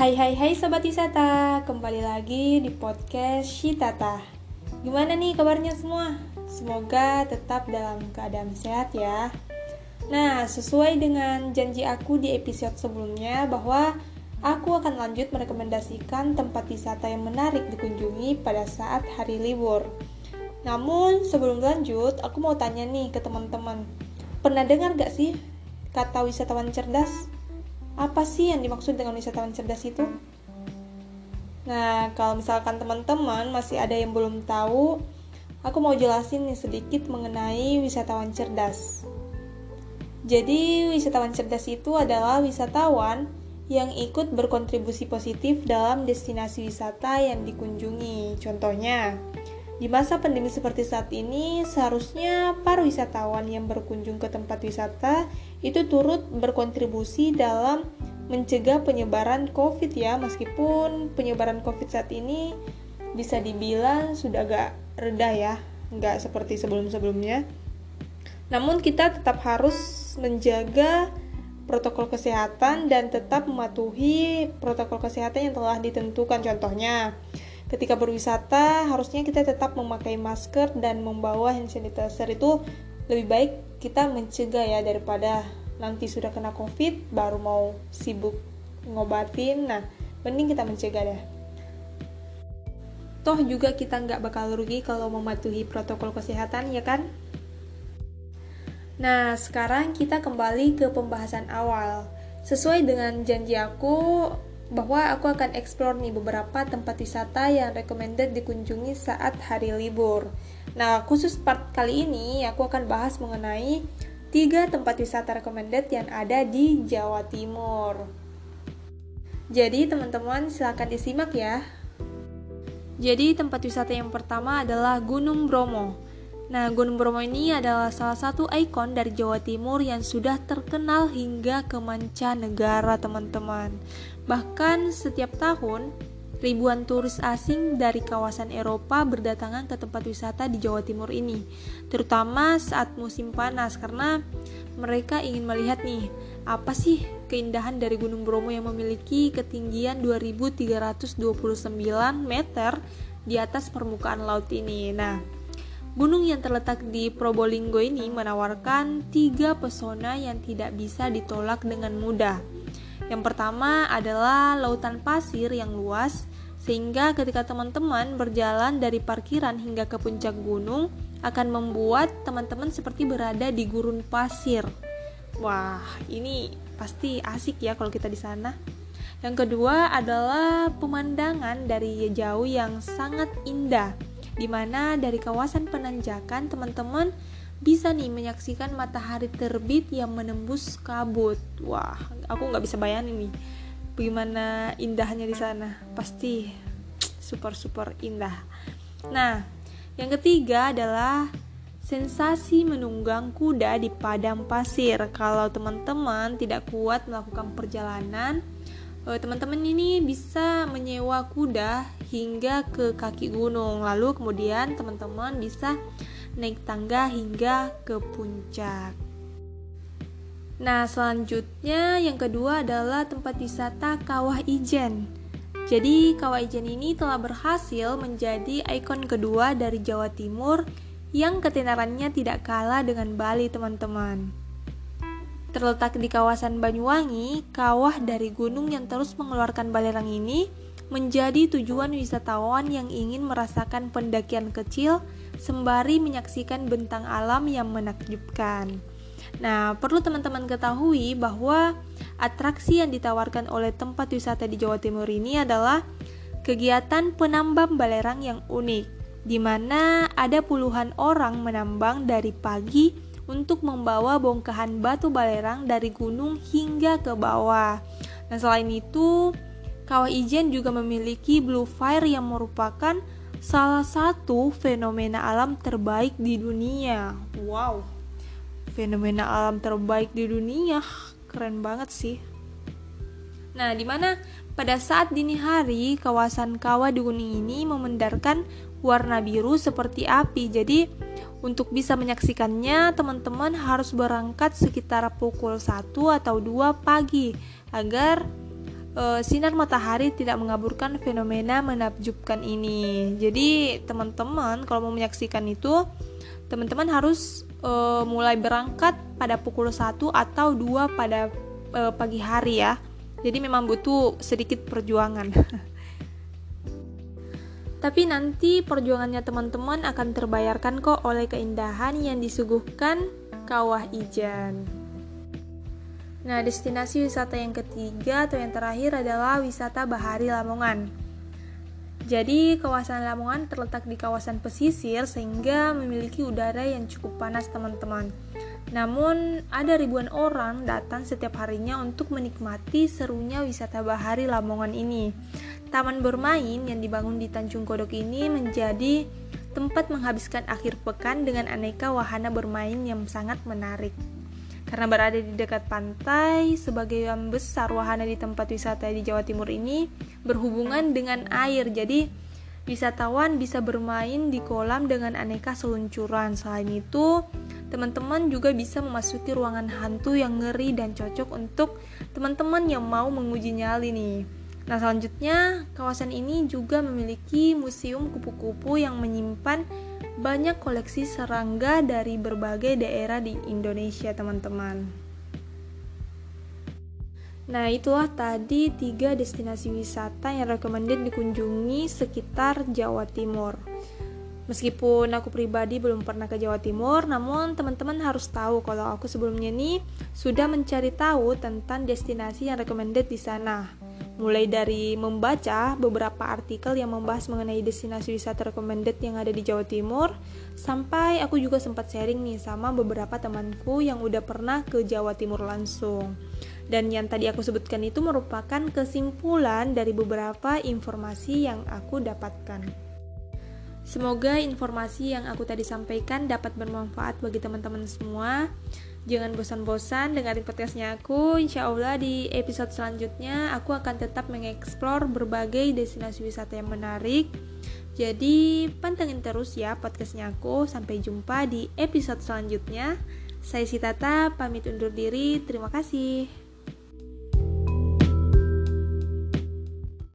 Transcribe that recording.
Hai hai hai Sobat Wisata, kembali lagi di podcast Shitata. Gimana nih kabarnya semua? Semoga tetap dalam keadaan sehat ya. Nah, sesuai dengan janji aku di episode sebelumnya bahwa aku akan lanjut merekomendasikan tempat wisata yang menarik dikunjungi pada saat hari libur. Namun sebelum lanjut, aku mau tanya nih ke teman-teman. Pernah dengar gak sih kata wisatawan cerdas? Apa sih yang dimaksud dengan wisatawan cerdas itu? Nah, kalau misalkan teman-teman masih ada yang belum tahu, aku mau jelasin nih sedikit mengenai wisatawan cerdas. Jadi, wisatawan cerdas itu adalah wisatawan yang ikut berkontribusi positif dalam destinasi wisata yang dikunjungi. Contohnya, di masa pandemi seperti saat ini, seharusnya para wisatawan yang berkunjung ke tempat wisata itu turut berkontribusi dalam mencegah penyebaran COVID ya, meskipun penyebaran COVID saat ini bisa dibilang sudah agak reda ya, nggak seperti sebelum-sebelumnya. Namun kita tetap harus menjaga protokol kesehatan dan tetap mematuhi protokol kesehatan yang telah ditentukan. Contohnya, ketika berwisata harusnya kita tetap memakai masker dan membawa hand sanitizer itu lebih baik kita mencegah ya daripada nanti sudah kena covid baru mau sibuk ngobatin. Nah mending kita mencegah deh. Toh juga kita nggak bakal rugi kalau mematuhi protokol kesehatan ya kan? Nah sekarang kita kembali ke pembahasan awal. Sesuai dengan janji aku bahwa aku akan explore nih beberapa tempat wisata yang recommended dikunjungi saat hari libur. Nah, khusus part kali ini aku akan bahas mengenai tiga tempat wisata recommended yang ada di Jawa Timur. Jadi teman-teman silahkan disimak ya. Jadi tempat wisata yang pertama adalah Gunung Bromo. Nah, Gunung Bromo ini adalah salah satu ikon dari Jawa Timur yang sudah terkenal hingga ke mancanegara, teman-teman. Bahkan setiap tahun ribuan turis asing dari kawasan Eropa berdatangan ke tempat wisata di Jawa Timur ini, terutama saat musim panas karena mereka ingin melihat nih apa sih keindahan dari Gunung Bromo yang memiliki ketinggian 2329 meter di atas permukaan laut ini. Nah, gunung yang terletak di Probolinggo ini menawarkan tiga pesona yang tidak bisa ditolak dengan mudah. Yang pertama adalah lautan pasir yang luas, sehingga ketika teman-teman berjalan dari parkiran hingga ke puncak gunung akan membuat teman-teman seperti berada di gurun pasir. Wah, ini pasti asik ya kalau kita di sana. Yang kedua adalah pemandangan dari jauh yang sangat indah, di mana dari kawasan penanjakan teman-teman bisa nih menyaksikan matahari terbit yang menembus kabut. Wah, aku nggak bisa bayangin nih bagaimana indahnya di sana. Pasti super super indah. Nah yang ketiga adalah sensasi menunggang kuda di padang pasir. Kalau teman-teman tidak kuat melakukan perjalanan teman-teman ini bisa menyewa kuda hingga ke kaki gunung lalu kemudian teman-teman bisa naik tangga hingga ke puncak Nah, selanjutnya yang kedua adalah tempat wisata Kawah Ijen. Jadi, Kawah Ijen ini telah berhasil menjadi ikon kedua dari Jawa Timur yang ketenarannya tidak kalah dengan Bali, teman-teman. Terletak di kawasan Banyuwangi, kawah dari gunung yang terus mengeluarkan balerang ini menjadi tujuan wisatawan yang ingin merasakan pendakian kecil sembari menyaksikan bentang alam yang menakjubkan. Nah, perlu teman-teman ketahui bahwa atraksi yang ditawarkan oleh tempat wisata di Jawa Timur ini adalah kegiatan penambang balerang yang unik, di mana ada puluhan orang menambang dari pagi untuk membawa bongkahan batu balerang dari gunung hingga ke bawah. Nah, selain itu, Kawah Ijen juga memiliki blue fire yang merupakan salah satu fenomena alam terbaik di dunia. Wow fenomena alam terbaik di dunia keren banget sih nah di mana pada saat dini hari kawasan kawah di gunung ini memendarkan warna biru seperti api jadi untuk bisa menyaksikannya teman-teman harus berangkat sekitar pukul 1 atau 2 pagi agar uh, sinar matahari tidak mengaburkan fenomena menakjubkan ini. Jadi teman-teman kalau mau menyaksikan itu, teman-teman harus uh, mulai berangkat pada pukul 1 atau 2 pada uh, pagi hari ya. Jadi memang butuh sedikit perjuangan. Tapi nanti perjuangannya teman-teman akan terbayarkan kok oleh keindahan yang disuguhkan Kawah Ijan. Nah, destinasi wisata yang ketiga atau yang terakhir adalah wisata Bahari Lamongan. Jadi, kawasan Lamongan terletak di kawasan pesisir sehingga memiliki udara yang cukup panas, teman-teman. Namun, ada ribuan orang datang setiap harinya untuk menikmati serunya wisata Bahari Lamongan ini. Taman bermain yang dibangun di Tanjung Kodok ini menjadi tempat menghabiskan akhir pekan dengan aneka wahana bermain yang sangat menarik. Karena berada di dekat pantai, sebagian besar wahana di tempat wisata di Jawa Timur ini berhubungan dengan air. Jadi, wisatawan bisa bermain di kolam dengan aneka seluncuran. Selain itu, teman-teman juga bisa memasuki ruangan hantu yang ngeri dan cocok untuk teman-teman yang mau menguji nyali nih. Nah, selanjutnya, kawasan ini juga memiliki museum kupu-kupu yang menyimpan banyak koleksi serangga dari berbagai daerah di Indonesia, teman-teman. Nah, itulah tadi tiga destinasi wisata yang recommended dikunjungi sekitar Jawa Timur. Meskipun aku pribadi belum pernah ke Jawa Timur, namun teman-teman harus tahu kalau aku sebelumnya ini sudah mencari tahu tentang destinasi yang recommended di sana mulai dari membaca beberapa artikel yang membahas mengenai destinasi wisata recommended yang ada di Jawa Timur, sampai aku juga sempat sharing nih sama beberapa temanku yang udah pernah ke Jawa Timur langsung. Dan yang tadi aku sebutkan itu merupakan kesimpulan dari beberapa informasi yang aku dapatkan. Semoga informasi yang aku tadi sampaikan dapat bermanfaat bagi teman-teman semua. Jangan bosan-bosan dengerin podcastnya aku. Insya Allah di episode selanjutnya aku akan tetap mengeksplor berbagai destinasi wisata yang menarik. Jadi pantengin terus ya podcastnya aku. Sampai jumpa di episode selanjutnya. Saya Sitata pamit undur diri. Terima kasih.